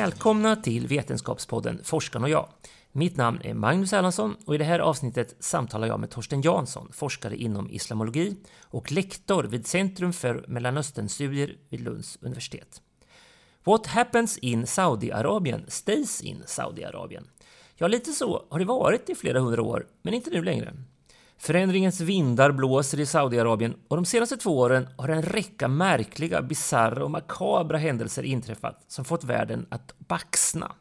Välkomna till Vetenskapspodden Forskarna och jag. Mitt namn är Magnus Erlandsson och i det här avsnittet samtalar jag med Torsten Jansson, forskare inom islamologi och lektor vid Centrum för Mellanösternstudier vid Lunds universitet. What happens in Saudiarabien stays in Saudiarabien. Ja, lite så har det varit i flera hundra år, men inte nu längre. Förändringens vindar blåser i Saudiarabien och de senaste två åren har en räcka märkliga, bisarra och makabra händelser inträffat som fått världen att baxna.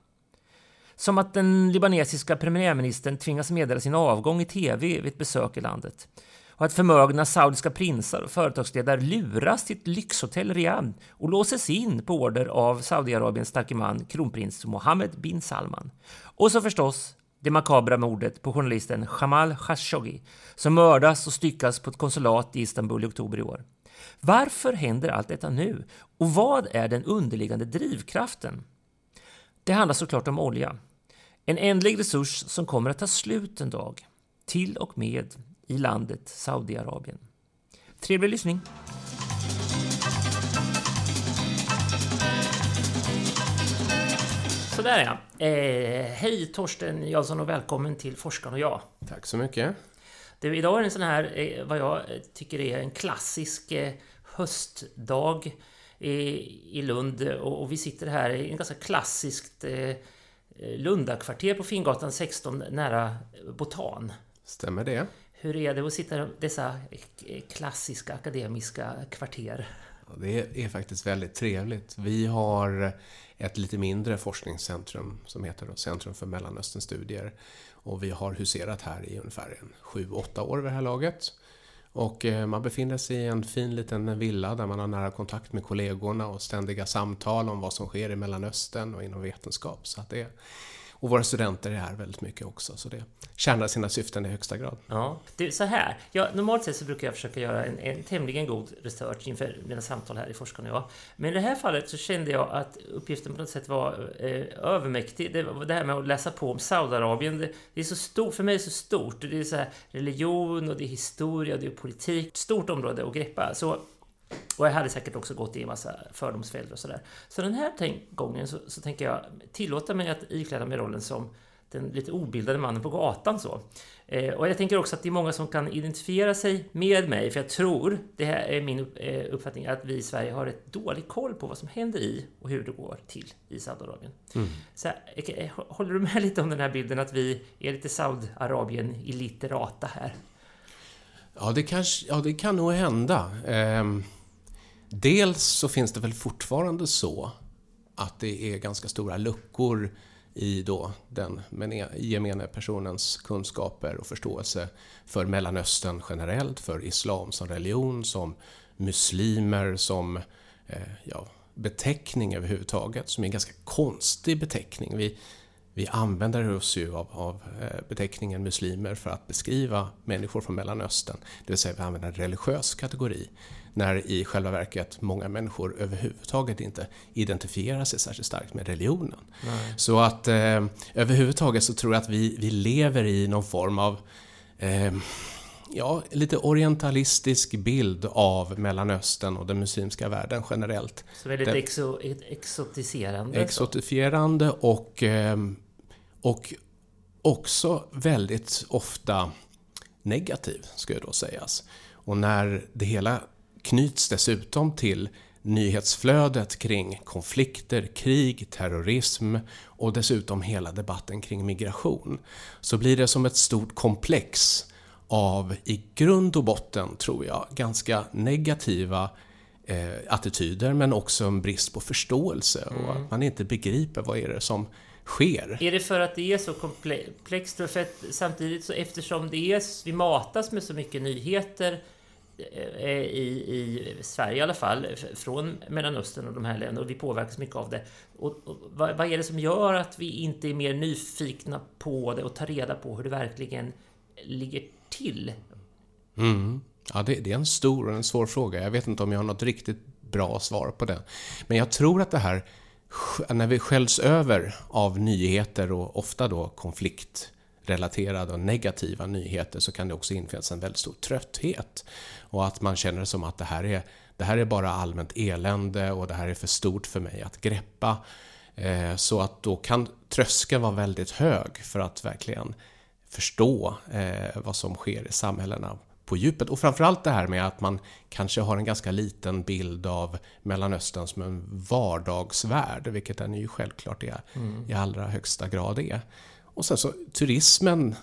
Som att den libanesiska premiärministern tvingas meddela sin avgång i TV vid ett besök i landet. Och att förmögna saudiska prinsar och företagsledare luras till ett lyxhotell Riyadh och låses in på order av Saudiarabiens starke man kronprins Mohammed bin Salman. Och så förstås det makabra mordet på journalisten Jamal Khashoggi som mördas och styckas på ett konsulat i Istanbul i oktober i år. Varför händer allt detta nu? Och vad är den underliggande drivkraften? Det handlar såklart om olja. En ändlig resurs som kommer att ta slut en dag. Till och med i landet Saudiarabien. Trevlig lyssning! Sådär ja. Eh, hej Torsten Jansson och välkommen till Forskaren och jag. Tack så mycket. Du, idag är det en sån här, eh, vad jag tycker är en klassisk eh, höstdag i, i Lund och, vi sitter här i en ganska klassiskt eh, Lundakvarter på Fingatan 16 nära Botan. Stämmer det. Hur är det att sitta i dessa klassiska akademiska kvarter? Det är faktiskt väldigt trevligt. Vi har ett lite mindre forskningscentrum som heter Centrum för Mellanösternstudier. Och vi har huserat här i ungefär 7-8 år vid det här laget. Och eh, man befinner sig i en fin liten villa där man har nära kontakt med kollegorna och ständiga samtal om vad som sker i Mellanöstern och inom vetenskap. Så att det, och våra studenter är här väldigt mycket också, så det tjänar sina syften i högsta grad. Ja, det är så här. Jag, normalt sett så brukar jag försöka göra en, en tämligen god research inför mina samtal här i Forskarna och jag. Men i det här fallet så kände jag att uppgiften på något sätt var eh, övermäktig. Det, det här med att läsa på om Saudiarabien, det, det, är så stort, för mig är det så stort. Det är så här religion och det är historia och det är politik. Stort område att greppa. Så och jag hade säkert också gått i en massa fördomsfällor och sådär. Så den här gången så, så tänker jag tillåta mig att ikläda mig rollen som den lite obildade mannen på gatan. Så. Eh, och jag tänker också att det är många som kan identifiera sig med mig, för jag tror, det här är min eh, uppfattning, att vi i Sverige har ett dålig koll på vad som händer i och hur det går till i Saudiarabien. Mm. Så, eh, håller du med lite om den här bilden att vi är lite Saudiarabien-illiterata här? Ja, det, kanske, ja, det kan nog hända. Um... Dels så finns det väl fortfarande så att det är ganska stora luckor i då den gemene personens kunskaper och förståelse för Mellanöstern generellt, för islam som religion, som muslimer, som eh, ja, beteckning överhuvudtaget, som är en ganska konstig beteckning. Vi, vi använder oss ju av, av eh, beteckningen muslimer för att beskriva människor från Mellanöstern, det vill säga vi använder en religiös kategori när i själva verket många människor överhuvudtaget inte identifierar sig särskilt starkt med religionen. Nej. Så att eh, överhuvudtaget så tror jag att vi, vi lever i någon form av eh, ja, lite orientalistisk bild av Mellanöstern och den muslimska världen generellt. Så väldigt exo, exotiserande? Exotifierande och, eh, och också väldigt ofta negativ, skulle då sägas. Och när det hela knyts dessutom till nyhetsflödet kring konflikter, krig, terrorism och dessutom hela debatten kring migration. Så blir det som ett stort komplex av, i grund och botten, tror jag, ganska negativa eh, attityder men också en brist på förståelse och mm. att man inte begriper vad är det som sker. Är det för att det är så komplext? För att samtidigt så eftersom det är, vi matas med så mycket nyheter Eh, i, i Sverige i alla fall, från Mellanöstern och de här länderna och vi påverkas mycket av det. Och, och vad, vad, är det som gör att vi inte är mer nyfikna på det och tar reda på hur det verkligen ligger till? Mm. Ja, det, det, är en stor och en svår fråga. Jag vet inte om jag har något riktigt bra svar på den. Men jag tror att det här, när vi skäls över av nyheter och ofta då konflikt relaterade och negativa nyheter så kan det också infinnas en väldigt stor trötthet. Och att man känner som att det här är, det här är bara allmänt elände och det här är för stort för mig att greppa. Eh, så att då kan tröskeln vara väldigt hög för att verkligen förstå eh, vad som sker i samhällena på djupet. Och framförallt det här med att man kanske har en ganska liten bild av Mellanöstern som en vardagsvärld, vilket den ju självklart är, mm. i allra högsta grad är. Och sen så turismen,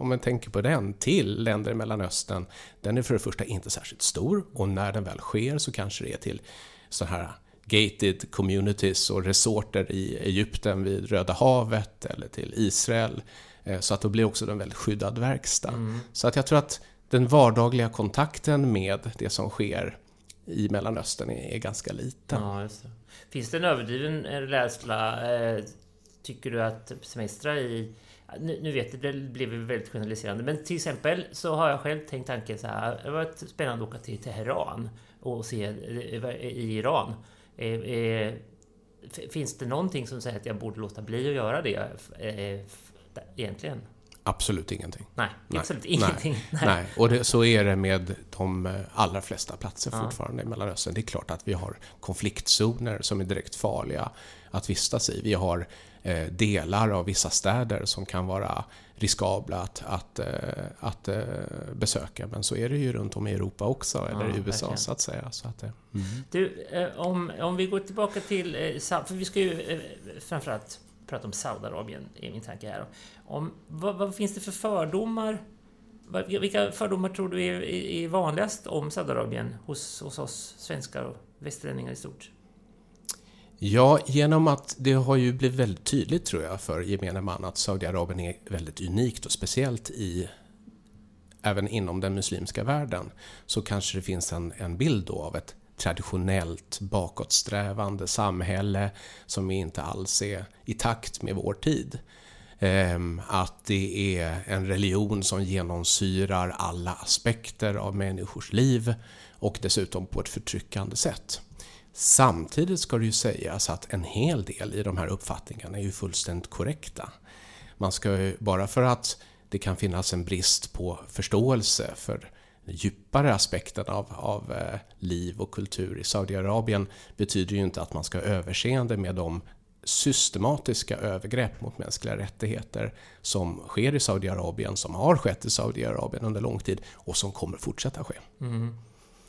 om man tänker på den, till länder i Mellanöstern, den är för det första inte särskilt stor och när den väl sker så kanske det är till så här gated communities och resorter i Egypten vid Röda havet eller till Israel. Eh, så att då blir också en väldigt skyddad verkstad. Mm. Så att jag tror att den vardagliga kontakten med det som sker i Mellanöstern är, är ganska liten. Ja, Finns det en överdriven rädsla, eh, tycker du, att semestra i nu, nu vet jag, det blev väldigt generaliserande, men till exempel så har jag själv tänkt tanken så här. Det var spännande att åka till Teheran och se eh, i Iran. Eh, finns det någonting som säger att jag borde låta bli att göra det egentligen? Absolut ingenting. Nej, nej absolut ingenting. Nej, nej. och det, så är det med de eh, allra flesta platser ja. fortfarande i Mellanöstern. Det är klart att vi har konfliktzoner som är direkt farliga att vistas i. Vi har eh, delar av vissa städer som kan vara riskabla att, att, eh, att, att besöka. Men så är det ju runt om i Europa också, eller ja, i USA verkligen. så att säga. Så att, mm. Du, om, om vi går tillbaka till, för vi ska ju framförallt prata om Saudiarabien, är min tanke här. Om, vad, vad, finns det för fördomar? Vilka fördomar tror du är, är vanligast om Saudiarabien hos, hos oss svenskar och västerlänningar i stort? Ja, genom att det har ju blivit väldigt tydligt tror jag för gemene man att Saudiarabien är väldigt unikt och speciellt i även inom den muslimska världen så kanske det finns en, en bild då av ett traditionellt bakåtsträvande samhälle som inte alls är i takt med vår tid. Ehm, att det är en religion som genomsyrar alla aspekter av människors liv och dessutom på ett förtryckande sätt. Samtidigt ska det ju sägas att en hel del i de här uppfattningarna är ju fullständigt korrekta. Man ska ju, bara för att det kan finnas en brist på förståelse för djupare aspekten av, av eh, liv och kultur i Saudiarabien betyder ju inte att man ska ha överseende med de systematiska övergrepp mot mänskliga rättigheter som sker i Saudiarabien, som har skett i Saudiarabien under lång tid och som kommer fortsätta ske. Mm.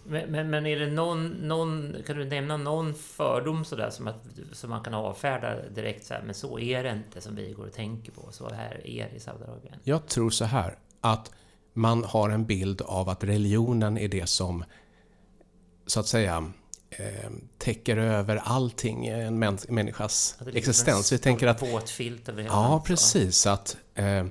Men, men, men, är det någon, någon, kan du nämna någon fördom sådär som, att, som man kan avfärda direkt så här, men så är det inte som vi går och tänker på, så här är det i Saudiarabien? Jag tror så här, att man har en bild av att religionen är det som så att säga eh, täcker över allting i en människas liksom existens. Vi tänker att... Våt filt över hela Ja, precis. Att, eh,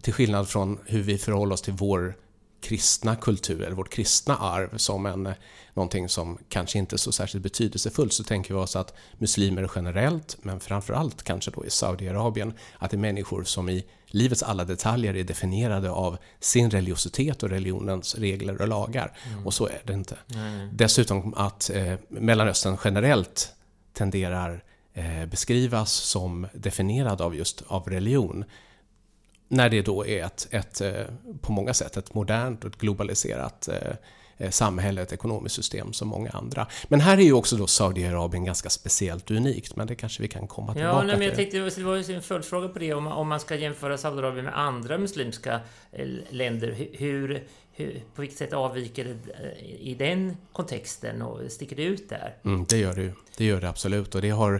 till skillnad från hur vi förhåller oss till vår kristna kultur, eller vårt kristna arv som en, eh, någonting som kanske inte är så särskilt betydelsefullt, så tänker vi oss att muslimer generellt, men framförallt kanske då i Saudiarabien, att det är människor som i livets alla detaljer är definierade av sin religiositet och religionens regler och lagar. Mm. Och så är det inte. Mm. Dessutom att eh, Mellanöstern generellt tenderar eh, beskrivas som definierad av just av religion. När det då är ett, ett eh, på många sätt ett modernt och ett globaliserat eh, Eh, samhälle, ett ekonomiskt system som många andra. Men här är ju också då Saudiarabien ganska speciellt unikt, men det kanske vi kan komma tillbaka ja, nej, men jag till. Tänkte, det var ju en följdfråga på det, om, om man ska jämföra Saudiarabien med andra muslimska länder. Hur, hur, på vilket sätt avviker det i den kontexten och sticker det ut där? Mm, det gör det Det gör det absolut och det har,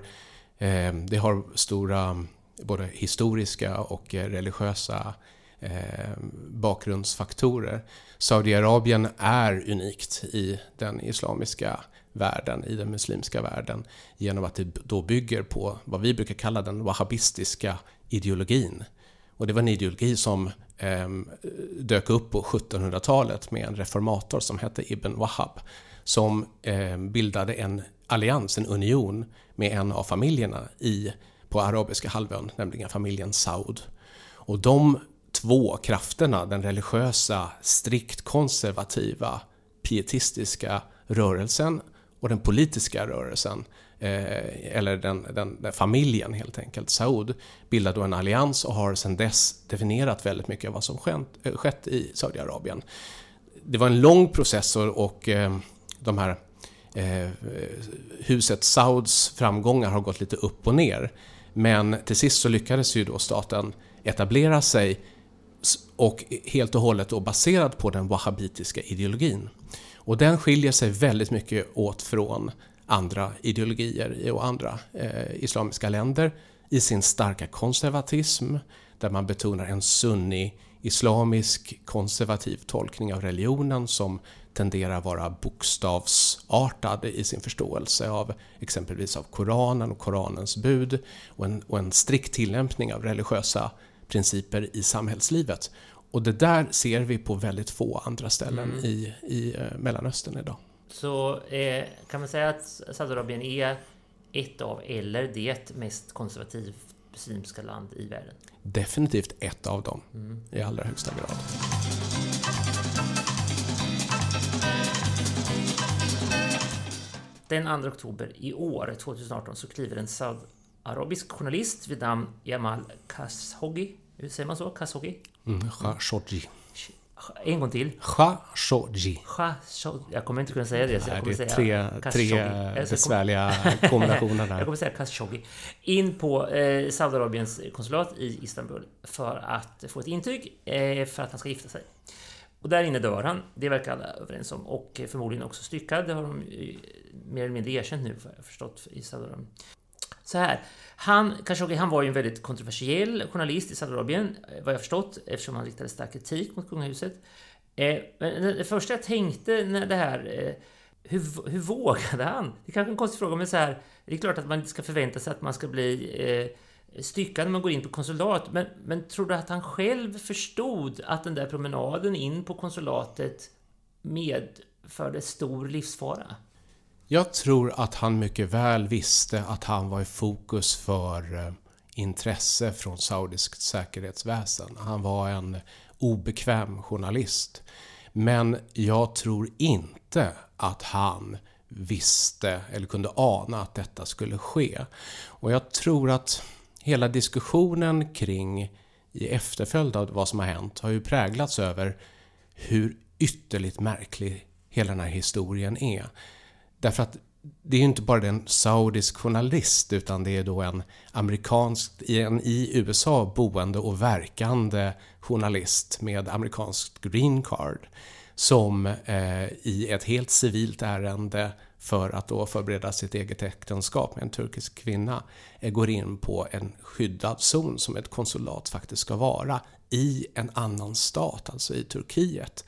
eh, det har stora både historiska och eh, religiösa eh, bakgrundsfaktorer. Saudiarabien är unikt i den islamiska världen, i den muslimska världen, genom att det då bygger på vad vi brukar kalla den wahhabistiska ideologin. Och det var en ideologi som eh, dök upp på 1700-talet med en reformator som hette Ibn Wahhab, som eh, bildade en allians, en union, med en av familjerna i, på arabiska halvön, nämligen familjen Saud. Och de två krafterna, den religiösa, strikt konservativa, pietistiska rörelsen och den politiska rörelsen, eh, eller den, den, den, familjen helt enkelt, Saud, bildade då en allians och har sedan dess definierat väldigt mycket av vad som skett, eh, skett i Saudiarabien. Det var en lång process och eh, de här eh, huset Sauds framgångar har gått lite upp och ner. Men till sist så lyckades ju då staten etablera sig och helt och hållet då baserad på den wahhabitiska ideologin. Och den skiljer sig väldigt mycket åt från andra ideologier och andra eh, islamiska länder i sin starka konservatism, där man betonar en sunni islamisk konservativ tolkning av religionen som tenderar att vara bokstavsartad i sin förståelse av exempelvis av Koranen och Koranens bud och en, och en strikt tillämpning av religiösa principer i samhällslivet. Och det där ser vi på väldigt få andra ställen mm. i, i eh, Mellanöstern idag. Så eh, kan man säga att Saudiarabien är ett av, eller det mest konservativt muslimska land i världen? Definitivt ett av dem, mm. i allra högsta grad. Den 2 oktober i år, 2018, så kliver en saudiarabisk journalist vid namn Jamal Khashoggi, hur säger man så? Khashoggi? Mm, Khashoggi. En gång till. Khashoggi. Jag kommer inte kunna säga det. Så jag kommer det är tre, tre besvärliga kombinationer där. jag kommer säga Khashoggi. In på eh, Saudiarabiens konsulat i Istanbul för att få ett intyg eh, för att han ska gifta sig. Och där inne dör han, det verkar alla överens om. Och förmodligen också styckad, det har de mer eller mindre erkänt nu, har jag förstått, i Saudiarabien. Så här, han, Khashoggi, han var ju en väldigt kontroversiell journalist i Saudiarabien, eh, vad jag förstått, eftersom han riktade stark kritik mot kungahuset. Eh, men det första jag tänkte när det här... Eh, hur, hur vågade han? Det är kanske en konstig fråga, men så här, det är klart att man inte ska förvänta sig att man ska bli eh, styckad när man går in på konsulat, men, men tror du att han själv förstod att den där promenaden in på konsulatet medförde stor livsfara? Jag tror att han mycket väl visste att han var i fokus för eh, intresse från saudiskt säkerhetsväsen. Han var en obekväm journalist. Men jag tror inte att han visste eller kunde ana att detta skulle ske. Och jag tror att hela diskussionen kring i efterföljd av vad som har hänt har ju präglats över hur ytterligt märklig hela den här historien är. Därför att det är ju inte bara en saudisk journalist utan det är då en amerikansk, en i USA boende och verkande journalist med amerikanskt green card som eh, i ett helt civilt ärende för att då förbereda sitt eget äktenskap med en turkisk kvinna eh, går in på en skyddad zon som ett konsulat faktiskt ska vara i en annan stat, alltså i Turkiet.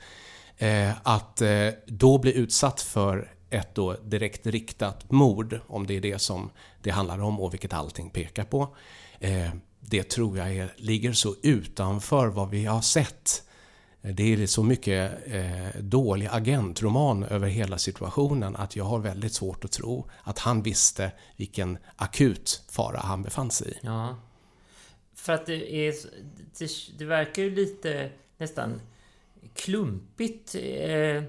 Eh, att eh, då bli utsatt för ett då direkt riktat mord, om det är det som det handlar om och vilket allting pekar på. Det tror jag är, ligger så utanför vad vi har sett. Eh, det är så mycket eh, dålig agentroman över hela situationen att jag har väldigt svårt att tro att han visste vilken akut fara han befann sig i. Ja. För att det, är, det, det verkar ju lite nästan klumpigt. Eh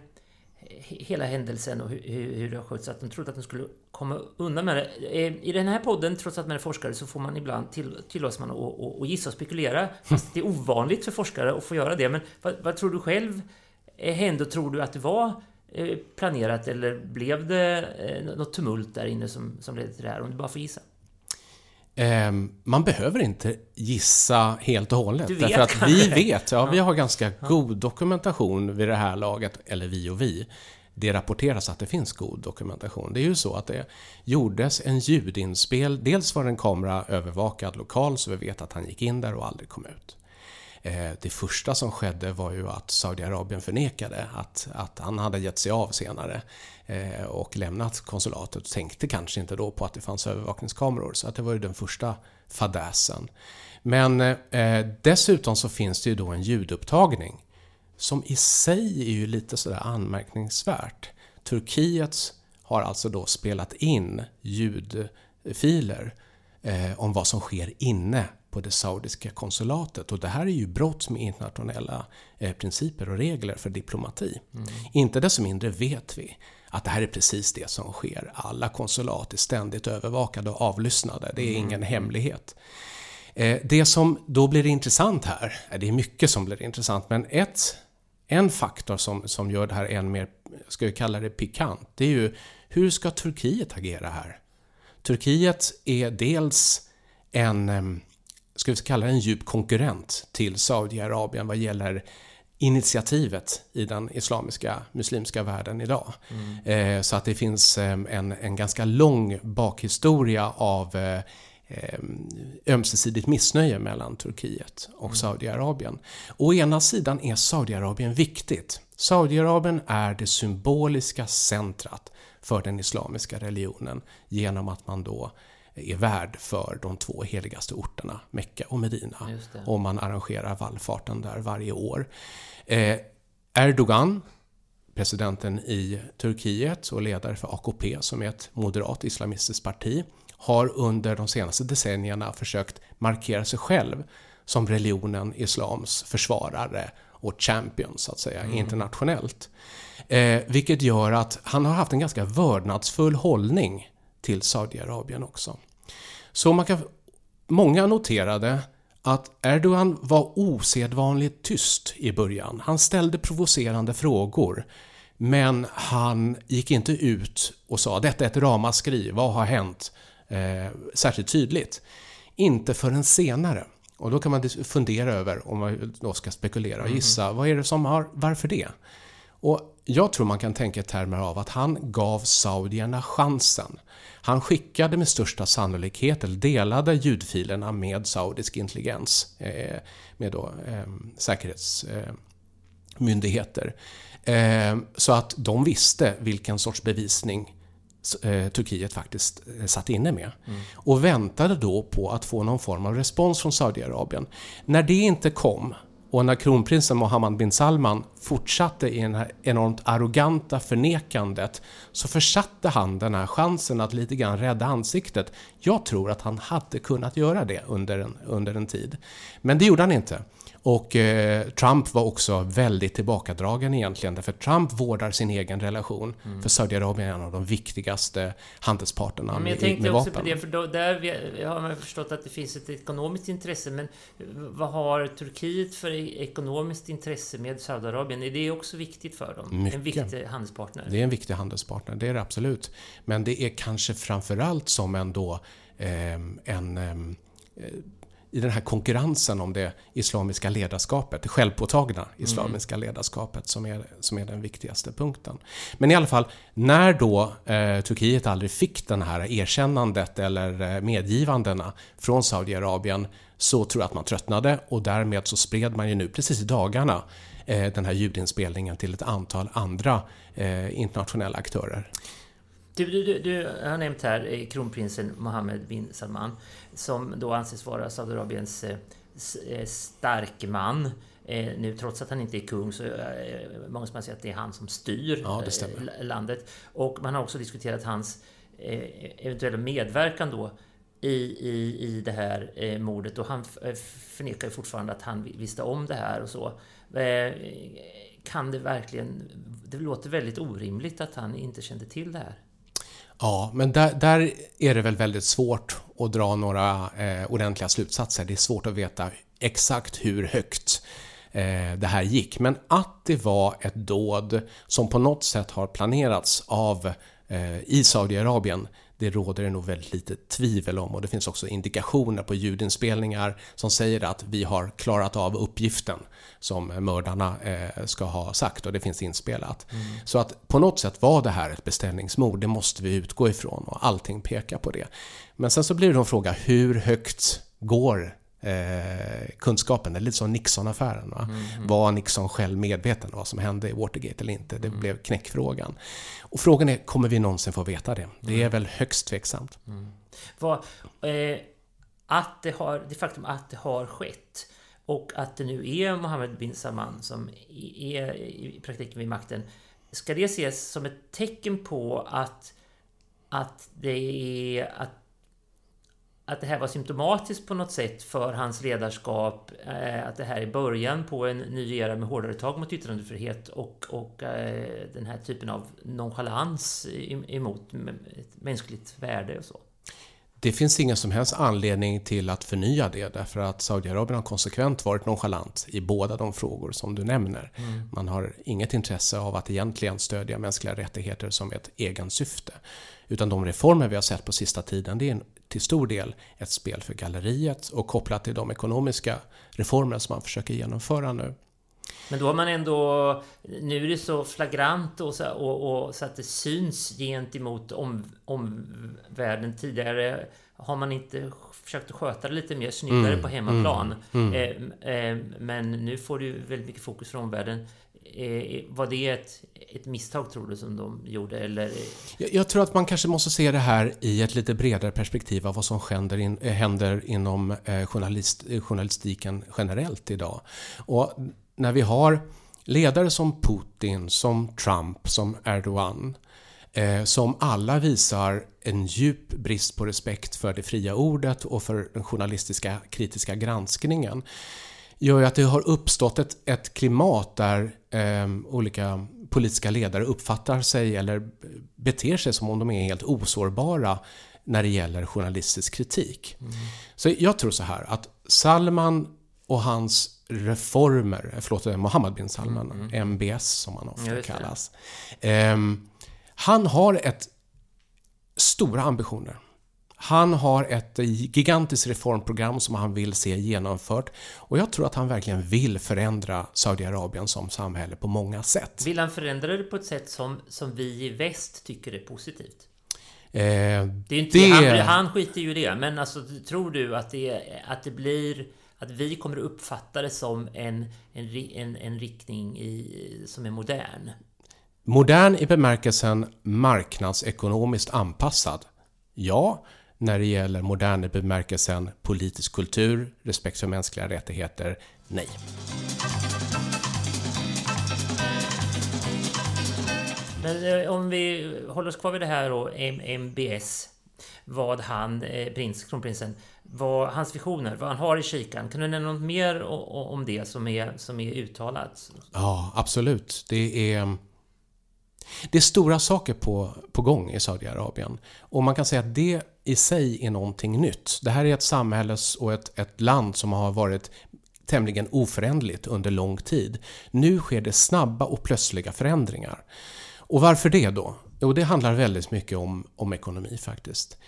hela händelsen och hur, hur det har skötts, att de trodde att de skulle komma undan med det. Eh, I den här podden, trots att man är forskare, så får man ibland till, tillåts man att, att gissa och spekulera. Fast det är ovanligt för forskare att få göra det. Men vad, vad tror du själv hände? Tror du att det var eh, planerat eller blev det eh, något tumult där inne som, som ledde till det här? Om du bara får gissa. Ehm, man behöver inte gissa helt och hållet. Vet därför att vi vet, ja, vi har ganska god dokumentation vid det här laget, eller vi och vi. Det rapporteras att det finns god dokumentation. Det är ju så att det gjordes en ljudinspel. Dels var en kamera övervakad lokal så vi vet att han gick in där och aldrig kom ut. Eh, det första som skedde var ju att Saudiarabien förnekade att, att han hade gett sig av senare eh, och lämnat konsulatet och tänkte kanske inte då på att det fanns övervakningskameror. Så att det var ju den första fadäsen. Men eh, dessutom så finns det ju då en ljudupptagning som i sig är ju lite sådär anmärkningsvärt. Turkiet har alltså då spelat in ljudfiler eh, om vad som sker inne på det saudiska konsulatet. Och det här är ju brott med internationella eh, principer och regler för diplomati. Mm. Inte desto mindre vet vi att det här är precis det som sker. Alla konsulat är ständigt övervakade och avlyssnade. Det är mm. ingen hemlighet. Eh, det som då blir intressant här, det är mycket som blir intressant, men ett En faktor som, som gör det här än mer, ska vi kalla det pikant, det är ju hur ska Turkiet agera här? Turkiet är dels en, ska vi kalla det en djup konkurrent till Saudiarabien vad gäller initiativet i den islamiska muslimska världen idag. Mm. Så att det finns en, en ganska lång bakhistoria av ömsesidigt missnöje mellan Turkiet och mm. Saudiarabien. Å ena sidan är Saudiarabien viktigt. Saudiarabien är det symboliska centrat för den islamiska religionen genom att man då är värd för de två heligaste orterna, Mecka och Medina. Och man arrangerar vallfarten där varje år. Eh, Erdogan, presidenten i Turkiet och ledare för AKP som är ett moderat islamistiskt parti, har under de senaste decennierna försökt markera sig själv som religionen islams försvarare och champion så att säga mm. internationellt. Eh, vilket gör att han har haft en ganska vördnadsfull hållning till Saudiarabien också. Så man kan, många noterade att Erdogan var osedvanligt tyst i början. Han ställde provocerande frågor. Men han gick inte ut och sa detta är ett ramaskri, vad har hänt? Eh, särskilt tydligt. Inte förrän senare. Och då kan man fundera över, om man då ska spekulera och gissa, mm. vad är det som har, varför det? Och jag tror man kan tänka i termer av att han gav saudierna chansen. Han skickade med största sannolikhet, eller delade ljudfilerna med saudisk intelligens, eh, med då eh, säkerhetsmyndigheter. Eh, så att de visste vilken sorts bevisning eh, Turkiet faktiskt eh, satt inne med. Mm. Och väntade då på att få någon form av respons från Saudiarabien. När det inte kom och när kronprinsen Mohammed bin Salman fortsatte i det här enormt arroganta förnekandet så försatte han den här chansen att lite grann rädda ansiktet. Jag tror att han hade kunnat göra det under en, under en tid. Men det gjorde han inte. Och eh, Trump var också väldigt tillbakadragen egentligen därför Trump vårdar sin egen relation. Mm. För Saudiarabien är en av de viktigaste handelspartnerna men jag tänkte också vapen. på det, för då, där har man förstått att det finns ett ekonomiskt intresse. Men vad har Turkiet för ekonomiskt intresse med Saudiarabien? Är det också viktigt för dem? Mycket. En viktig handelspartner? Det är en viktig handelspartner, det är det absolut. Men det är kanske framförallt som en då eh, en eh, i den här konkurrensen om det islamiska ledarskapet, det självpåtagna mm. islamiska mm. ledarskapet som är, som är den viktigaste punkten. Men i alla fall, när då eh, Turkiet aldrig fick det här erkännandet eller eh, medgivandena från Saudiarabien så tror jag att man tröttnade och därmed så spred man ju nu precis i dagarna eh, den här ljudinspelningen till ett antal andra eh, internationella aktörer. Du, du, du, har nämnt här eh, kronprinsen Mohammed bin Salman som då anses vara Saudiarabiens eh, eh, starke man. nu trots att han inte är kung så är det många som säger att det är han som styr ja, landet. Och man har också diskuterat hans eventuella medverkan då i, i, i det här mordet och han förnekar fortfarande att han visste om det här och så. Kan det verkligen... Det låter väldigt orimligt att han inte kände till det här. Ja, men där, där, är det väl väldigt svårt att dra några eh, ordentliga slutsatser. Det är svårt att veta exakt hur högt eh, det här gick. Men att det var ett dåd som på något sätt har planerats av eh, i Saudiarabien det råder det nog väldigt lite tvivel om och det finns också indikationer på ljudinspelningar som säger att vi har klarat av uppgiften som mördarna eh, ska ha sagt och det finns inspelat. Mm. Så att på något sätt var det här ett beställningsmord, det måste vi utgå ifrån och allting pekar på det. Men sen så blir det en fråga, hur högt går eh, kunskapen. Det är lite som Nixon-affären. Mm, mm. Var Nixon själv medveten om vad som hände i Watergate eller inte? Det mm. blev knäckfrågan. Och frågan är, kommer vi någonsin få veta det? Det är mm. väl högst tveksamt. Mm. Vad, eh, att det, har, det faktum att det har skett och att det nu är Mohammed bin Salman som är i praktiken vid makten. Ska det ses som ett tecken på att, att det är att att det här var symptomatiskt på något sätt för hans ledarskap. Eh, att det här är början på en ny era med hårdare tag mot yttrandefrihet och, och eh, den här typen av nonchalans emot mänskligt värde och så. Det finns ingen som helst anledning till att förnya det därför att Saudiarabien har konsekvent varit nonchalant i båda de frågor som du nämner. Mm. Man har inget intresse av att egentligen stödja mänskliga rättigheter som ett egensyfte. Utan de reformer vi har sett på sista tiden det är till stor del ett spel för galleriet och kopplat till de ekonomiska reformer som man försöker genomföra nu. Men då har man ändå... Nu är det så flagrant och så, och, och så att det syns gentemot om, omvärlden. Tidigare har man inte försökt att sköta det lite mer snyggare mm, på hemmaplan. Mm, mm. Eh, eh, men nu får du väldigt mycket fokus från omvärlden. Eh, var det ett, ett misstag tror du som de gjorde? Eller? Jag, jag, tror att man kanske måste se det här i ett lite bredare perspektiv av vad som händer, in, eh, händer inom eh, journalist, journalistiken generellt idag. Och när vi har ledare som Putin, som Trump, som Erdogan som alla visar en djup brist på respekt för det fria ordet och för den journalistiska kritiska granskningen gör ju att det har uppstått ett, ett klimat där eh, olika politiska ledare uppfattar sig eller beter sig som om de är helt osårbara när det gäller journalistisk kritik. Mm. Så jag tror så här att Salman och hans reformer, förlåt, Mohammed bin Salman, mm, mm. MBS som han ofta kallas. Eh, han har ett stora ambitioner. Han har ett gigantiskt reformprogram som han vill se genomfört och jag tror att han verkligen vill förändra Saudiarabien som samhälle på många sätt. Vill han förändra det på ett sätt som, som vi i väst tycker är positivt? Eh, det är inte, det... Han, han skiter ju i det, men alltså, tror du att det, att det blir att vi kommer att uppfatta det som en, en, en, en riktning i, som är modern. Modern i bemärkelsen marknadsekonomiskt anpassad. Ja, när det gäller modern bemärkelsen politisk kultur, respekt för mänskliga rättigheter, nej. Men eh, om vi håller oss kvar vid det här då, MBS vad han, eh, prins, kronprinsen, vad hans visioner, vad han har i kikan. Kan du nämna något mer om det som är, som är uttalat? Ja, absolut. Det är, det är stora saker på, på gång i Saudiarabien. Och man kan säga att det i sig är någonting nytt. Det här är ett samhälle och ett, ett land som har varit tämligen oföränderligt under lång tid. Nu sker det snabba och plötsliga förändringar. Och varför det då? Jo, det handlar väldigt mycket om, om ekonomi faktiskt.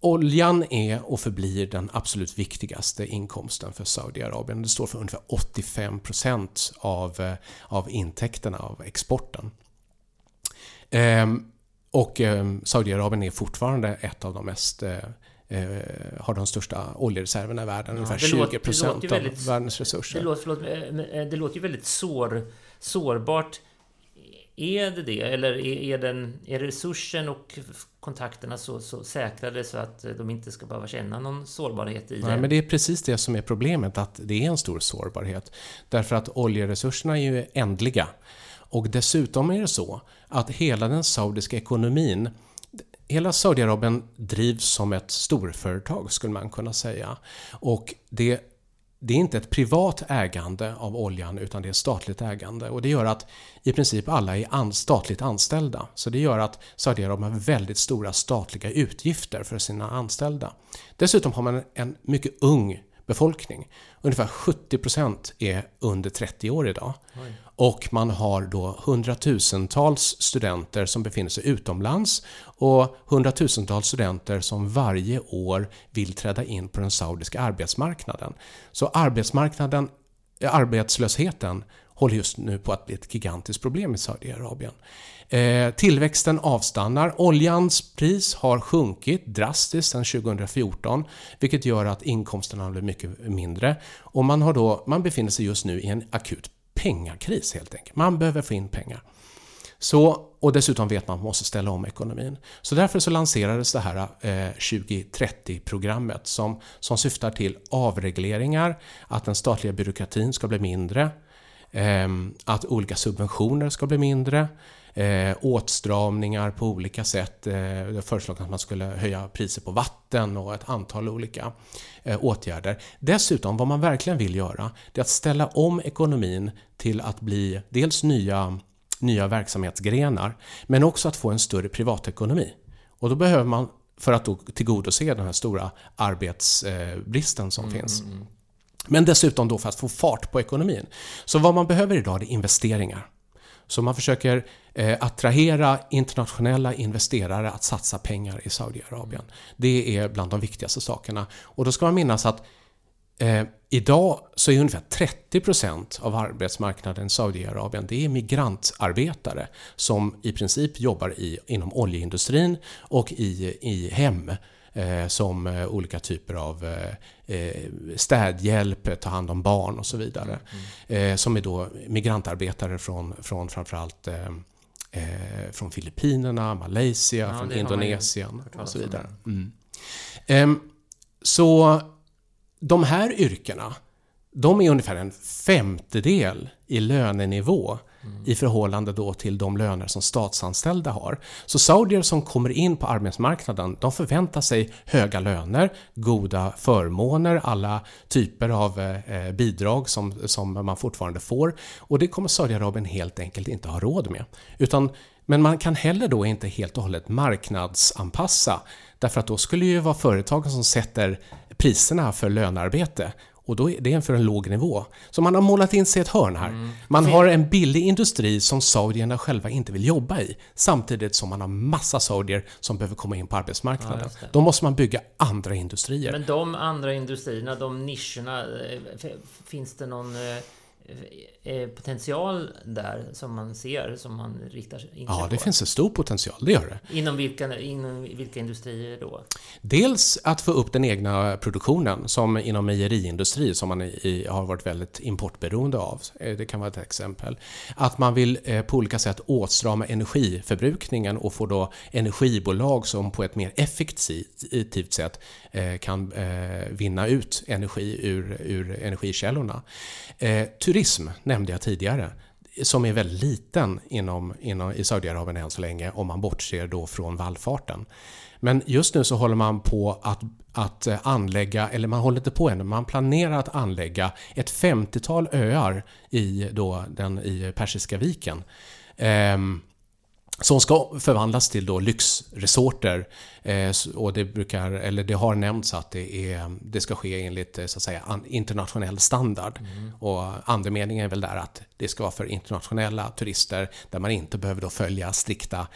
Oljan är och förblir den absolut viktigaste inkomsten för Saudiarabien. Det står för ungefär 85% av, eh, av intäkterna av exporten. Ehm, och ehm, Saudiarabien är fortfarande ett av de mest eh, eh, har de största oljereserverna i världen, ja, ungefär 20% låter, av väldigt, världens resurser. Det låter, förlåt, det låter ju väldigt sår, sårbart är det det? Eller är, den, är resursen och kontakterna så, så säkrade så att de inte ska behöva känna någon sårbarhet i det? Nej, men det är precis det som är problemet, att det är en stor sårbarhet. Därför att oljeresurserna är ju ändliga. Och dessutom är det så att hela den saudiska ekonomin Hela Saudiarabien drivs som ett storföretag skulle man kunna säga. Och det det är inte ett privat ägande av oljan utan det är statligt ägande och det gör att i princip alla är statligt anställda. Så det gör att Saudiarabien har väldigt stora statliga utgifter för sina anställda. Dessutom har man en mycket ung befolkning. Ungefär 70% är under 30 år idag. Oj. Och man har då hundratusentals studenter som befinner sig utomlands och hundratusentals studenter som varje år vill träda in på den saudiska arbetsmarknaden. Så arbetsmarknaden, eh, arbetslösheten håller just nu på att bli ett gigantiskt problem i Saudiarabien. Eh, tillväxten avstannar. Oljans pris har sjunkit drastiskt sedan 2014 vilket gör att inkomsterna blir mycket mindre. Och man, har då, man befinner sig just nu i en akut pengakris helt enkelt. Man behöver få in pengar. Så, och dessutom vet man att man måste ställa om ekonomin. Så därför så lanserades det här eh, 2030-programmet som, som syftar till avregleringar, att den statliga byråkratin ska bli mindre, eh, att olika subventioner ska bli mindre, eh, åtstramningar på olika sätt. Eh, det har föreslagit att man skulle höja priser på vatten och ett antal olika eh, åtgärder. Dessutom, vad man verkligen vill göra, det är att ställa om ekonomin till att bli dels nya, nya verksamhetsgrenar, men också att få en större privatekonomi. Och då behöver man för att då tillgodose den här stora arbetsbristen som mm, finns. Mm, mm. Men dessutom då för att få fart på ekonomin. Så vad man behöver idag är investeringar. Så man försöker eh, attrahera internationella investerare att satsa pengar i Saudiarabien. Det är bland de viktigaste sakerna. Och då ska man minnas att eh, idag så är ungefär 30% av arbetsmarknaden i Saudiarabien det är migrantarbetare som i princip jobbar i, inom oljeindustrin och i, i hem eh, som eh, olika typer av eh, eh städhjälp, ta hand om barn och så vidare. Mm. Eh, som är då migrantarbetare från, från framförallt eh, från Filippinerna, Malaysia, ja, från Indonesien och så vidare. Mm. Ehm, så de här yrkena, de är ungefär en femtedel i lönenivå mm. i förhållande då till de löner som statsanställda har. Så saudier som kommer in på arbetsmarknaden, de förväntar sig höga löner, goda förmåner, alla typer av eh, bidrag som, som man fortfarande får. Och det kommer Saudiarabien helt enkelt inte ha råd med. Utan men man kan heller då inte helt och hållet marknadsanpassa därför att då skulle det ju vara företagen som sätter priserna för lönearbete och då är det för en låg nivå. Så man har målat in sig i ett hörn här. Mm. Man har en billig industri som saudierna själva inte vill jobba i. Samtidigt som man har massa saudier som behöver komma in på arbetsmarknaden. Ja, Då måste man bygga andra industrier. Men de andra industrierna, de nischerna, eh, finns det någon eh, potential där som man ser, som man riktar in Ja, det på. finns en stor potential, det gör det. Inom vilka, inom vilka industrier då? Dels att få upp den egna produktionen, som inom mejeriindustri, som man i, har varit väldigt importberoende av. Eh, det kan vara ett exempel. Att man vill eh, på olika sätt åtstrama energiförbrukningen och få då energibolag som på ett mer effektivt sätt kan vinna ut energi ur, ur energikällorna. Turism nämnde jag tidigare som är väldigt liten inom, inom, i Saudiarabien än så länge om man bortser då från vallfarten. Men just nu så håller man på att, att anlägga, eller man håller inte på ännu, man planerar att anlägga ett 50-tal öar i, då, den, i Persiska viken. Ehm, som ska förvandlas till då lyxresorter. Eh, och det, brukar, eller det har nämnts att det, är, det ska ske enligt eh, så att säga, internationell standard. Mm. Och andemeningen är väl där att det ska vara för internationella turister där man inte behöver då följa strikta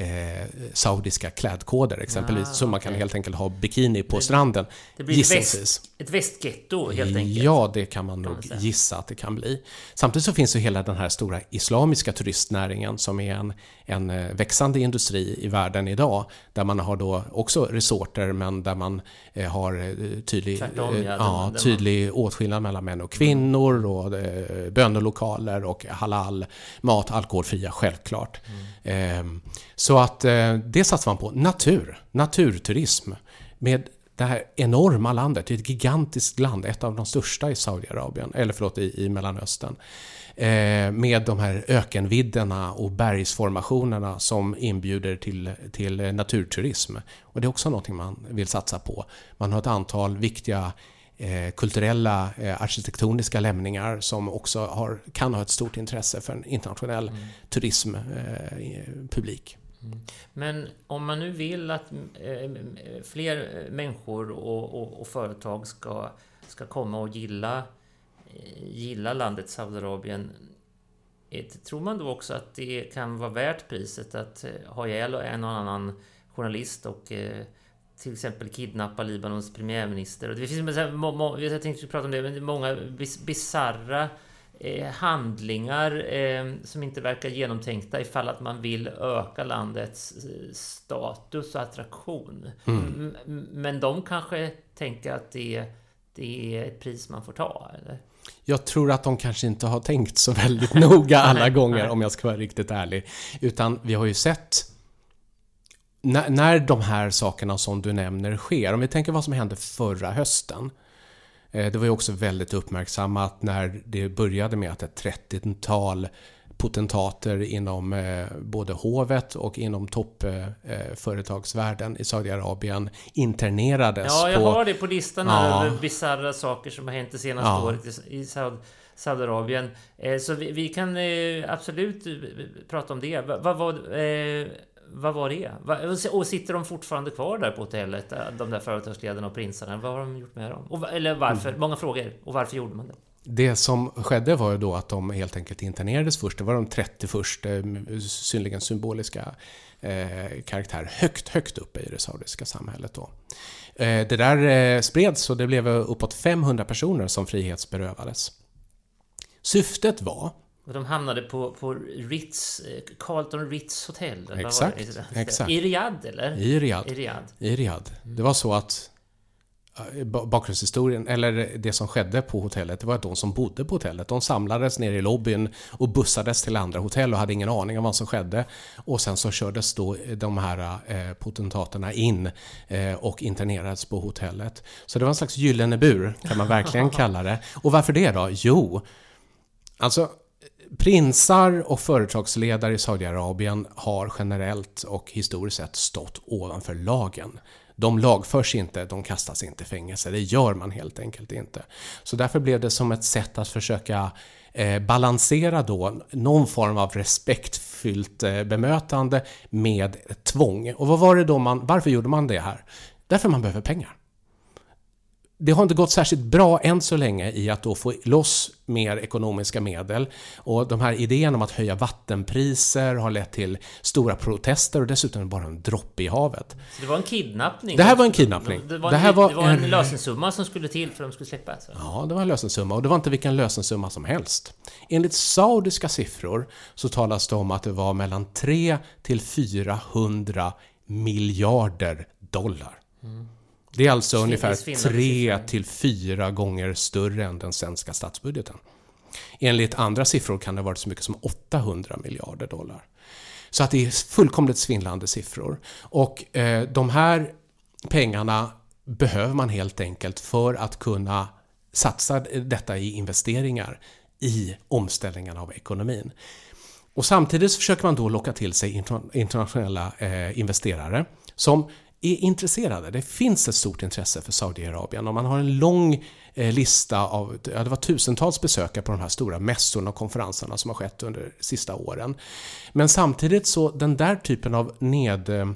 eh, saudiska klädkoder exempelvis. Ah, så man kan helt enkelt ha bikini på det, stranden. Det blir väst, ett västgetto helt enkelt. Ja, det kan man nog kan gissa att det kan bli. Samtidigt så finns ju hela den här stora islamiska turistnäringen som är en, en eh, växande industri i världen idag. Där man har då också resorter men där man eh, har eh, tydlig, Tvärtom, ja, ja, tydlig man... åtskillnad mellan män och kvinnor och eh, bönelokaler och halal, mat, alkoholfria självklart. Mm. Eh, så att eh, det satsar man på. Natur, naturturism. Med det här enorma landet, det är ett gigantiskt land, ett av de största i Saudiarabien, eller förlåt i, i Mellanöstern. Eh, med de här ökenvidderna och bergsformationerna som inbjuder till, till naturturism. Och det är också någonting man vill satsa på. Man har ett antal viktiga eh, kulturella eh, arkitektoniska lämningar som också har, kan ha ett stort intresse för en internationell mm. turismpublik. Mm. Men om man nu vill att eh, eh, fler eh, människor och, och, och, företag ska, ska komma och gilla, gilla landet Saudiarabien Tror man då också att det kan vara värt priset att ha ihjäl en och annan journalist och till exempel kidnappa Libanons premiärminister? det finns, jag tänkte prata om det, men många bisarra eh, handlingar eh, som inte verkar genomtänkta ifall att man vill öka landets eh, status och attraktion. Mm. Men de kanske tänker att det, det är ett pris man får ta, eller? Jag tror att de kanske inte har tänkt så väldigt noga alla gånger om jag ska vara riktigt ärlig. Utan vi har ju sett när, när de här sakerna som du nämner sker, om vi tänker vad som hände förra hösten. Eh, det var ju också väldigt uppmärksammat när det började med att ett 30-tal potentater inom eh, både hovet och inom toppföretagsvärlden i Saudiarabien internerades. Ja, jag på, har det på listan ja, över bisarra saker som har hänt det senaste ja. året i Saud Saudiarabien. Eh, så vi, vi, kan absolut prata om det. Vad, vad, vad var det? Och sitter de fortfarande kvar där på hotellet, de där företagsledarna och prinsarna? Vad har de gjort med dem? Och, eller varför? Mm. Många frågor. Och varför gjorde man det? Det som skedde var ju då att de helt enkelt internerades först. Det var de 30 första synnerligen symboliska eh, karaktär högt, högt uppe i det saudiska samhället då. Eh, det där eh, spreds och det blev uppåt 500 personer som frihetsberövades. Syftet var de hamnade på, på Ritz, eh, Carlton Ritz Hotel. Exakt, exakt. I Riyadh, eller? I Riyadh. I Riyadh. I Riyadh. Det var så att bakgrundshistorien, eller det som skedde på hotellet, det var att de som bodde på hotellet, de samlades ner i lobbyn och bussades till andra hotell och hade ingen aning om vad som skedde. Och sen så kördes då de här eh, potentaterna in eh, och internerades på hotellet. Så det var en slags gyllene bur, kan man verkligen kalla det. Och varför det då? Jo, alltså Prinsar och företagsledare i Saudiarabien har generellt och historiskt sett stått ovanför lagen. De lagförs inte, de kastas inte i fängelse. Det gör man helt enkelt inte. Så därför blev det som ett sätt att försöka eh, balansera då någon form av respektfyllt eh, bemötande med tvång. Och vad var det då man, varför gjorde man det här? Därför man behöver pengar det har inte gått särskilt bra än så länge i att då få loss mer ekonomiska medel. Och de här idéerna om att höja vattenpriser har lett till stora protester och dessutom bara en droppe i havet. Så det var en kidnappning? Det här var en kidnappning. Det var en, det här var, det var en, en lösensumma som skulle till för att de skulle släppa? Alltså. Ja, det var en lösensumma och det var inte vilken lösensumma som helst. Enligt saudiska siffror så talas det om att det var mellan 3 till 400 miljarder dollar. Mm. Det är alltså ungefär tre till fyra gånger större än den svenska statsbudgeten. Enligt andra siffror kan det ha varit så mycket som 800 miljarder dollar. Så att det är fullkomligt svindlande siffror. Och eh, de här pengarna behöver man helt enkelt för att kunna satsa detta i investeringar i omställningen av ekonomin. Och samtidigt försöker man då locka till sig internationella eh, investerare som är intresserade. Det finns ett stort intresse för Saudiarabien och man har en lång eh, lista av, ja, det var tusentals besökare på de här stora mässorna och konferenserna som har skett under de sista åren. Men samtidigt så den där typen av ned eh,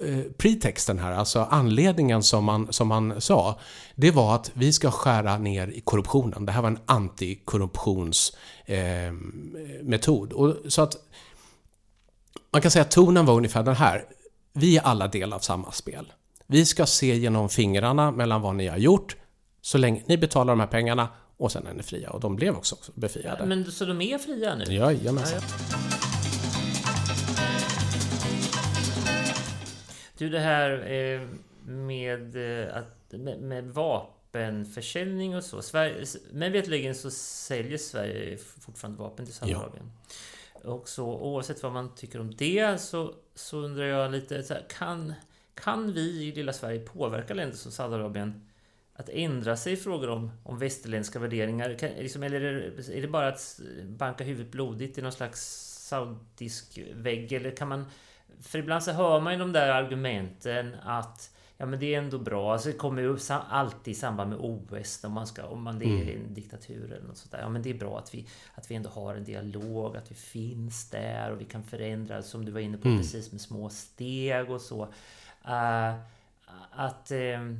eh, pretexten här, alltså anledningen som man, som man sa, det var att vi ska skära ner i korruptionen. Det här var en antikorruptionsmetod. Eh, så att man kan säga att tonen var ungefär den här vi är alla del av samma spel. Vi ska se genom fingrarna mellan vad ni har gjort så länge ni betalar de här pengarna och sen är ni fria. Och de blev också befriade. Men så de är fria nu? Ja, jajamensan. Du, det här eh, med, eh, att, med, vapenförsäljning och så. Sverige, men vetligen så säljer Sverige fortfarande vapen till Saudiarabien. Ja. Och så oavsett vad man tycker om det så, så undrar jag lite, så här, kan, kan vi i lilla Sverige påverka länder som Saudiarabien att ändra sig i frågor om, om västerländska värderingar? Kan, liksom, eller är det, är det bara att banka huvudet blodigt i någon slags saudisk vägg? Eller kan man... För ibland så hör man ju de där argumenten att Ja men det är ändå bra. Alltså det kommer ju alltid i samband med OS om man, ska, om man det är mm. en diktatur eller något sånt där. Ja men det är bra att vi, att vi ändå har en dialog, att vi finns där och vi kan förändra som du var inne på mm. precis med små steg och så. Uh, att... Uh,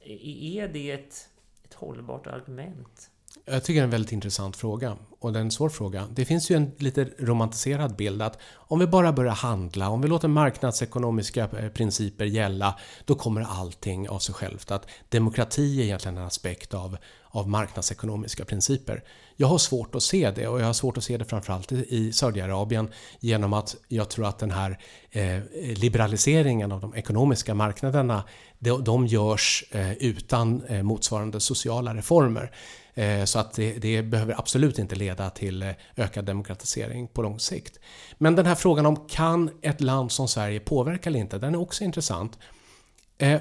är det ett, ett hållbart argument? Jag tycker det är en väldigt intressant fråga. Och det är en svår fråga. Det finns ju en lite romantiserad bild att om vi bara börjar handla, om vi låter marknadsekonomiska eh, principer gälla, då kommer allting av sig självt. Att demokrati är egentligen en aspekt av, av marknadsekonomiska principer. Jag har svårt att se det och jag har svårt att se det framförallt i Saudiarabien genom att jag tror att den här eh, liberaliseringen av de ekonomiska marknaderna, de, de görs eh, utan eh, motsvarande sociala reformer. Eh, så att det, det, behöver absolut inte leda till eh, ökad demokratisering på lång sikt. Men den här frågan om kan ett land som Sverige påverka eller inte, den är också intressant. Eh,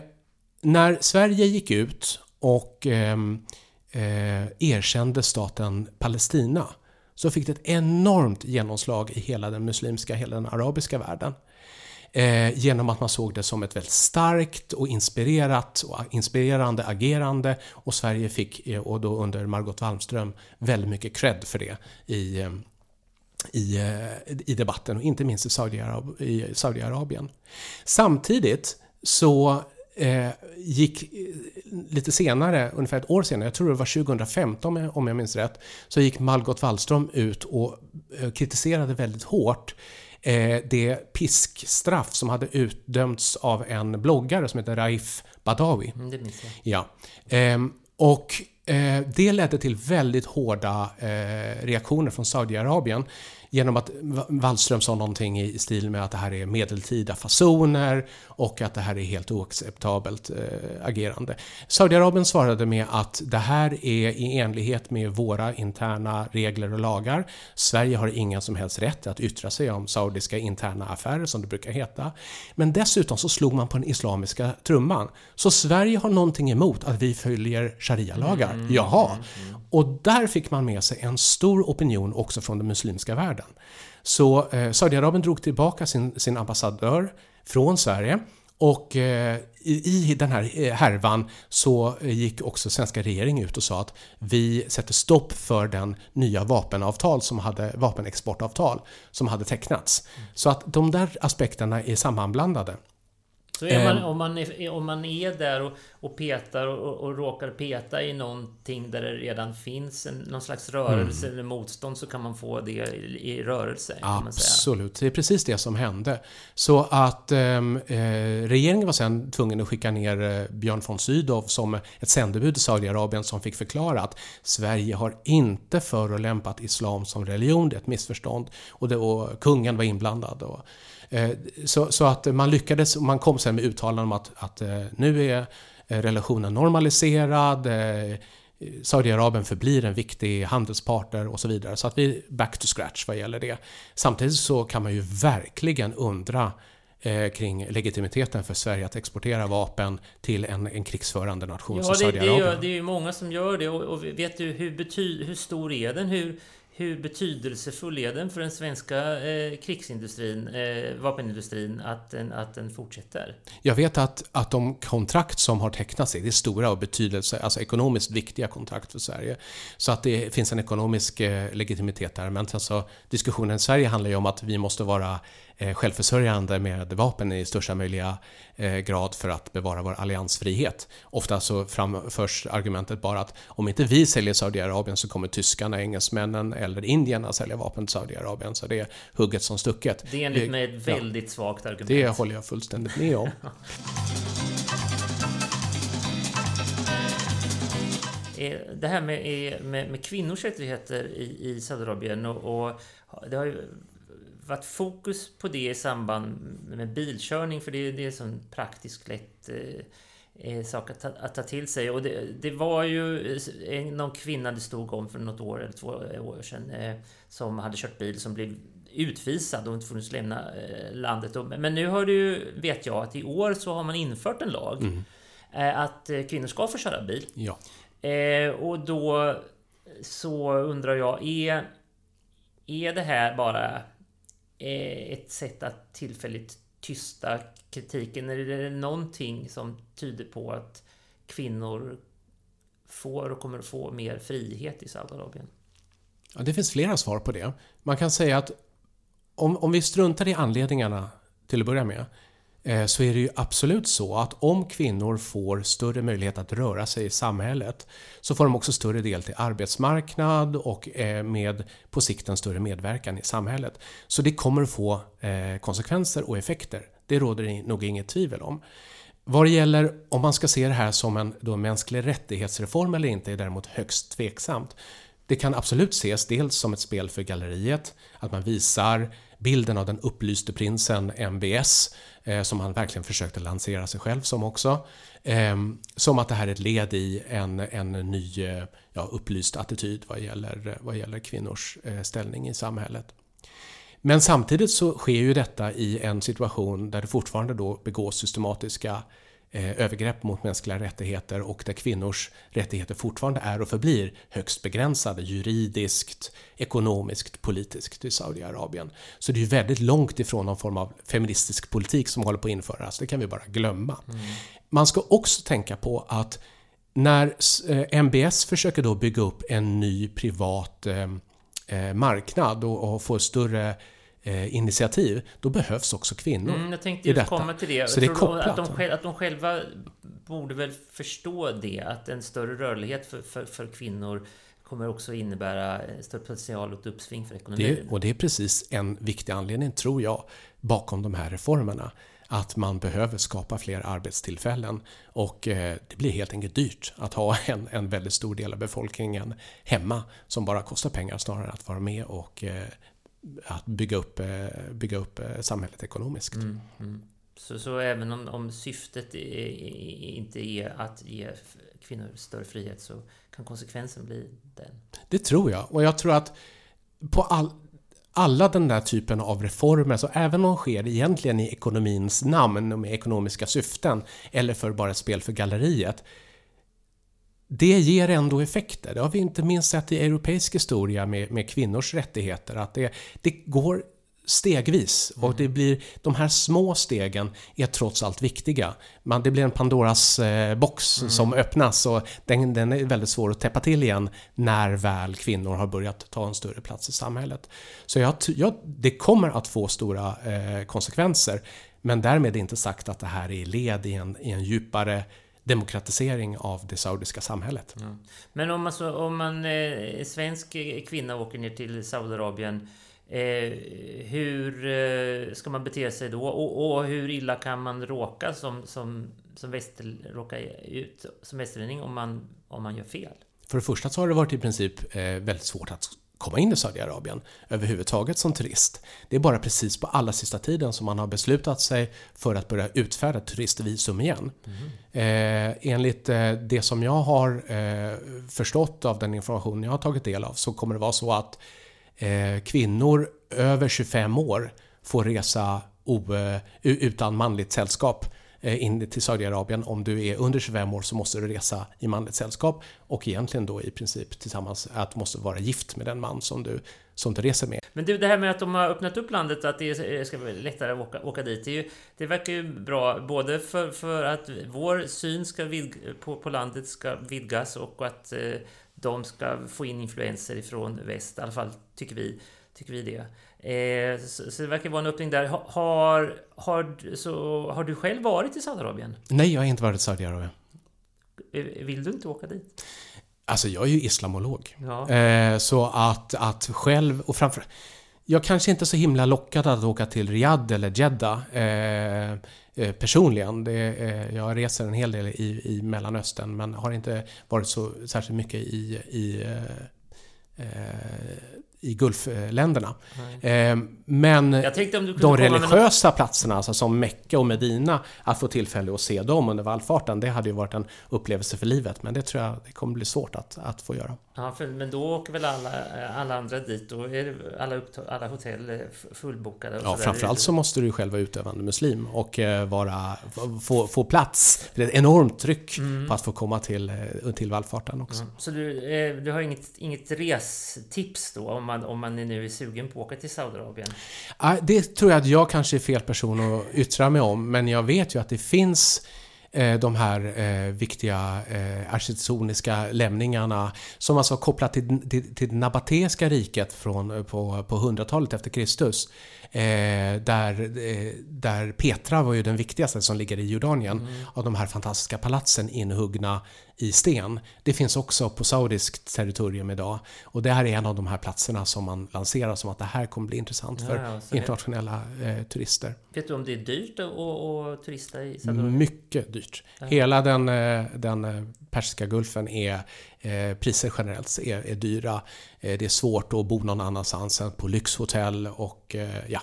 när Sverige gick ut och ehm, eh, erkände staten Palestina så fick det ett enormt genomslag i hela den muslimska, hela den arabiska världen eh, genom att man såg det som ett väldigt starkt och inspirerat och inspirerande agerande och Sverige fick, eh, och då under Margot Wallström, väldigt mycket cred för det i, eh, i, eh, i debatten, och inte minst i Saudiarab i Saudiarabien. Samtidigt så eh, gick eh, lite senare, ungefär ett år senare, jag tror det var 2015 om jag minns rätt, så gick Margot Wallström ut och eh, kritiserade väldigt hårt eh, det piskstraff som hade utdömts av en bloggare som heter Raif Badawi. Mm, det minns jag. Ja. Eh, och eh, det ledde till väldigt hårda eh, reaktioner från Saudiarabien genom att Wallström sa någonting i stil med att det här är medeltida fasoner och att det här är helt oacceptabelt äh, agerande. Saudiarabien svarade med att det här är i enlighet med våra interna regler och lagar. Sverige har ingen som helst rätt att yttra sig om saudiska interna affärer som det brukar heta. Men dessutom så slog man på den islamiska trumman. Så Sverige har någonting emot att vi följer sharia-lagar. Mm, Jaha. Mm, mm. Och där fick man med sig en stor opinion också från den muslimska världen. Så eh, Saudiarabien drog tillbaka sin, sin ambassadör från Sverige och eh, i, den här eh, härvan så eh, gick också svenska regeringen ut och sa att vi sätter stopp för den nya vapenavtal som hade, vapenexportavtal som hade tecknats. Så att de där aspekterna är sammanblandade. Så man, ehm. om, man är, om man är där och, och petar och, och råkar peta i någonting där det redan finns en, någon slags rörelse mm. eller motstånd så kan man få det i, i rörelse. Absolut, det är precis det som hände. Så att ehm, eh, regeringen var sen tvungen att skicka ner eh, Björn von Sydow som ett sändebud i Saudiarabien som fick förklara att Sverige har inte förolämpat islam som religion, det är ett missförstånd. Och, det, och kungen var inblandad. Och, så, så, att man lyckades, man kom sen med uttalanden om att, att eh, nu är eh, relationen normaliserad, Saudiarabien förblir en viktig handelspartner och så vidare. Så att vi är back to scratch vad gäller det. Samtidigt så kan man ju verkligen undra eh, kring legitimiteten för Sverige att exportera vapen till en, en krigsförande nation ja, som Saudiarabien. Det, det är ju många som gör det och, och vet du hur, bety, hur stor är den? Hur, hur betydelsefull är den för den svenska eh, krigsindustrin, eh, vapenindustrin, att den, att den fortsätter? Jag vet att, att de kontrakt som har tecknats är, stora och betydelse, alltså ekonomiskt viktiga kontrakt för Sverige. Så att det finns en ekonomisk eh, legitimitet där. Men alltså, diskussionen i Sverige handlar ju om att vi måste vara självförsörjande med vapen i största möjliga eh, grad för att bevara vår alliansfrihet. Ofta så framförs argumentet bara att om inte vi säljer Saudiarabien så kommer tyskarna, engelsmännen eller indierna sälja vapen till Saudiarabien. Så det är hugget som stucket. Det är enligt mig ett väldigt ja, svagt argument. Det håller jag fullständigt med om. Eh, det här med, med, med kvinnors rättigheter i, i Saudiarabien och, och det har ju varit fokus på det i samband med bilkörning för det, det är en praktiskt lätt eh, eh, sak att ta, att ta, till sig. Och det, det, var ju någon kvinna det stod om för något år eller två år sedan eh, som hade kört bil som blev utvisad och inte funnits lämna eh, landet. Men nu har du, vet jag, att i år så har man infört en lag mm. Eh, att eh, kvinnor ska få köra bil. Ja. och då så undrar jag, är, är det här bara Eh, ett sätt att tillfälligt tysta kritiken? Är det någonting som tyder på att kvinnor får och kommer att få mer frihet i Saudiarabien? Ja, det finns flera svar på det. Man kan säga att om, om vi struntar i anledningarna till att börja med Eh, så är det ju absolut så att om kvinnor får större möjlighet att röra sig i samhället så får de också större del till arbetsmarknad och eh, med på sikt en större medverkan i samhället. Så det kommer att få eh, konsekvenser och effekter. Det råder det nog inget tvivel om. Vad det gäller om man ska se det här som en då mänsklig rättighetsreform eller inte är däremot högst tveksamt. Det kan absolut ses dels som ett spel för galleriet, att man visar bilden av den upplyste prinsen MBS eh, som han verkligen försökte lansera sig själv som också. Eh, som att det här är ett led i en, en ny eh, ja, upplyst attityd vad gäller, eh, vad gäller kvinnors eh, ställning i samhället. Men samtidigt så sker ju detta i en situation där det fortfarande då begås systematiska Eh, övergrepp mot mänskliga rättigheter och där kvinnors rättigheter fortfarande är och förblir högst begränsade juridiskt, ekonomiskt, politiskt i Saudiarabien. Så det är ju väldigt långt ifrån någon form av feministisk politik som håller på att införas, det kan vi bara glömma. Mm. Man ska också tänka på att när MBS eh, försöker då bygga upp en ny privat eh, marknad och, och får större eh, initiativ, då behövs också kvinnor mm, Jag tänkte just komma till det. Så det är kopplat. Att de, själva, att de själva borde väl förstå det, att en större rörlighet för, för, för kvinnor kommer också innebära större potential och uppsving för ekonomin. Det, och det är precis en viktig anledning, tror jag, bakom de här reformerna. Att man behöver skapa fler arbetstillfällen och eh, det blir helt enkelt dyrt att ha en, en väldigt stor del av befolkningen hemma som bara kostar pengar snarare än att vara med och eh, att bygga upp, eh, bygga upp samhället ekonomiskt. Mm, mm. Så, så även om, om syftet är, inte är att ge kvinnor större frihet så kan konsekvensen bli den? Det tror jag. Och jag tror att på all, alla den där typen av reformer, så även om de sker egentligen i ekonomins namn och med ekonomiska syften eller för bara ett spel för galleriet, det ger ändå effekter. Det har vi inte minst sett i europeisk historia med, med kvinnors rättigheter, att det, det går stegvis och mm. det blir de här små stegen är trots allt viktiga. Man, det blir en Pandoras eh, box mm. som öppnas och den, den, är väldigt svår att täppa till igen när väl kvinnor har börjat ta en större plats i samhället. Så jag, jag, det kommer att få stora eh, konsekvenser men därmed inte sagt att det här är led i en, i en djupare demokratisering av det saudiska samhället. Mm. Men om, alltså, om man eh, svensk kvinna åker ner till Saudiarabien Eh, hur eh, ska man bete sig då? Och, och, hur illa kan man råka som, som, som, väster, råka ut som västerlänning om man, om man gör fel? För det första så har det varit i princip eh, väldigt svårt att komma in i Saudiarabien överhuvudtaget som turist. Det är bara precis på allra sista tiden som man har beslutat sig för att börja utfärda turistvisum igen. Mm. Eh, enligt eh, det som jag har eh, förstått av den information jag har tagit del av så kommer det vara så att eh, kvinnor över 25 år får resa o, eh, utan manligt sällskap Eh, in till Saudiarabien. Om du är under 25 år så måste du resa i manligt sällskap och egentligen då i princip tillsammans att du måste vara gift med den man som du, som du reser med. Men du, det här med att de har öppnat upp landet, att det ska bli lättare att åka, åka dit. Det, ju, det verkar ju bra, både för, för att vår syn ska vid, på, på landet ska vidgas och att eh, de ska få in influenser ifrån väst, i alla fall tycker vi, tycker vi det. Eh, så, så, det verkar vara en öppning där. Har, har, så, har du själv varit i Saudiarabien? Nej, jag har inte varit i Saudiarabien. Eh, vill du inte åka dit? Alltså, jag är ju islamolog. Ja. Eh, så att, att själv, och framför jag kanske inte är så himla lockad att åka till Riyadh eller Jeddah. Eh, personligen. Det, eh, jag reser en hel del i, i Mellanöstern men har inte varit så särskilt mycket i, i eh, i Gulfländerna. Eh, men de religiösa något... platserna, alltså som Mecka och Medina, att få tillfälle att se dem under vallfarten, det hade ju varit en upplevelse för livet. Men det tror jag det kommer bli svårt att, att få göra. Ja, för, men då åker väl alla, alla andra dit? Då är alla, alla hotell fullbokade? ja, framförallt så måste du själv vara utövande muslim och eh, vara, få, få plats. Det är ett enormt tryck mm. på att få komma till, eh, till vallfarten också. Mm. Så du, du har inget, inget restips då? Om man, om man nu är sugen på att åka till Saudiarabien? Det tror jag att jag kanske är fel person att yttra mig om, men jag vet ju att det finns eh, de här eh, viktiga eh, architektoniska lämningarna som alltså kopplat till, till, till det nabateska riket från, eh, på, på 100-talet efter Kristus. Eh, där, eh, där Petra var ju den viktigaste som ligger i Jordanien mm. av de här fantastiska palatsen inhuggna i sten. Det finns också på saudiskt territorium idag och det här är en av de här platserna som man lanserar som att det här kommer bli intressant ja, för internationella eh, turister. Vet du om det är dyrt att, turista i Saudiarabien? Mycket dyrt. Ja. Hela den, eh, den eh, Persiska gulfen är eh, priser generellt är, är dyra. Eh, det är svårt att bo någon annanstans än på lyxhotell och ja.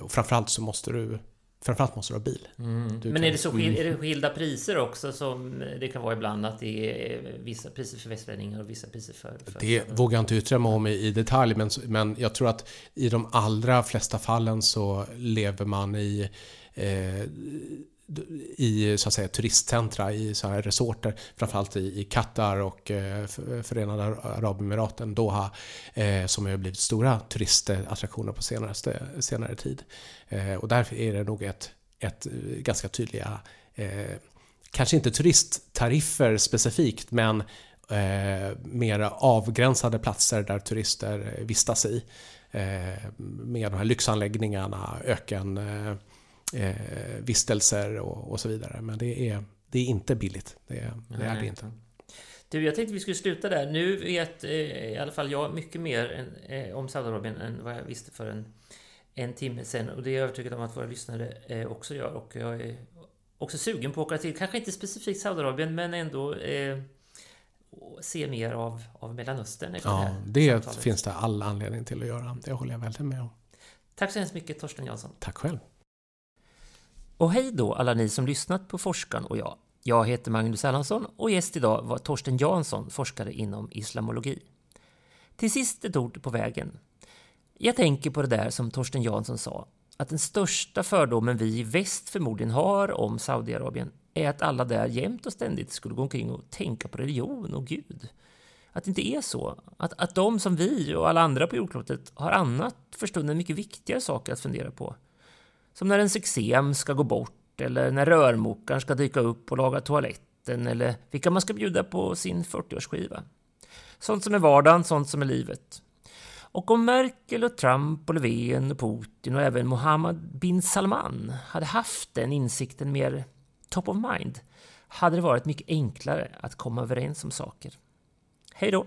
Och framförallt så måste du Framförallt måste du ha bil. Mm. Du Men är, det så skil, är det skilda priser också som det kan vara ibland? Att det är vissa priser för västlänningar och vissa priser för... för det för... vågar jag inte yttra mig om i, i detalj men, men jag tror att i de allra flesta fallen så lever man i eh, i så att säga, turistcentra, i så här resorter, framförallt i, Qatar och eh, Förenade Arabemiraten, Doha, eh, som har blivit stora turistattraktioner på senaste, senare tid. Eh, och därför är det nog ett, ett ganska tydliga, eh, kanske inte turisttariffer specifikt, men eh, mer avgränsade platser där turister vistas i. Eh, med de här lyxanläggningarna, öken, eh, vistelser och, och, så vidare. Men det är, det är inte billigt. Det, det är det inte. Du, jag tänkte vi skulle sluta där. Nu vet eh, i alla fall jag mycket mer än, eh, om Saudiarabien än vad jag visste för en, en timme sedan. Och det är jag övertygad om att våra lyssnare eh, också gör. Och jag är också sugen på att åka till, kanske inte specifikt Saudiarabien, men ändå eh, se mer av, av Mellanöstern. Ja, det, det finns det all anledning till att göra. Det håller jag väldigt med om. Tack så hemskt mycket Torsten Jansson. Tack själv. Och hej då alla ni som lyssnat på Forskaren och jag. Jag heter Magnus Erlandsson och gäst idag var Torsten Jansson, forskare inom islamologi. Till sist ett ord på vägen. Jag tänker på det där som Torsten Jansson sa, att den största fördomen vi i väst förmodligen har om Saudiarabien är att alla där jämt och ständigt skulle gå omkring och tänka på religion och Gud. Att det inte är så. Att, att de som vi och alla andra på jordklotet har annat för stunden mycket viktigare saker att fundera på. Som när en sexem ska gå bort eller när rörmokaren ska dyka upp och laga toaletten eller vilka man ska bjuda på sin 40-årsskiva. Sånt som är vardagen, sånt som är livet. Och om Merkel och Trump och Löfven och Putin och även Mohammed bin Salman hade haft den insikten mer top of mind hade det varit mycket enklare att komma överens om saker. Hej då!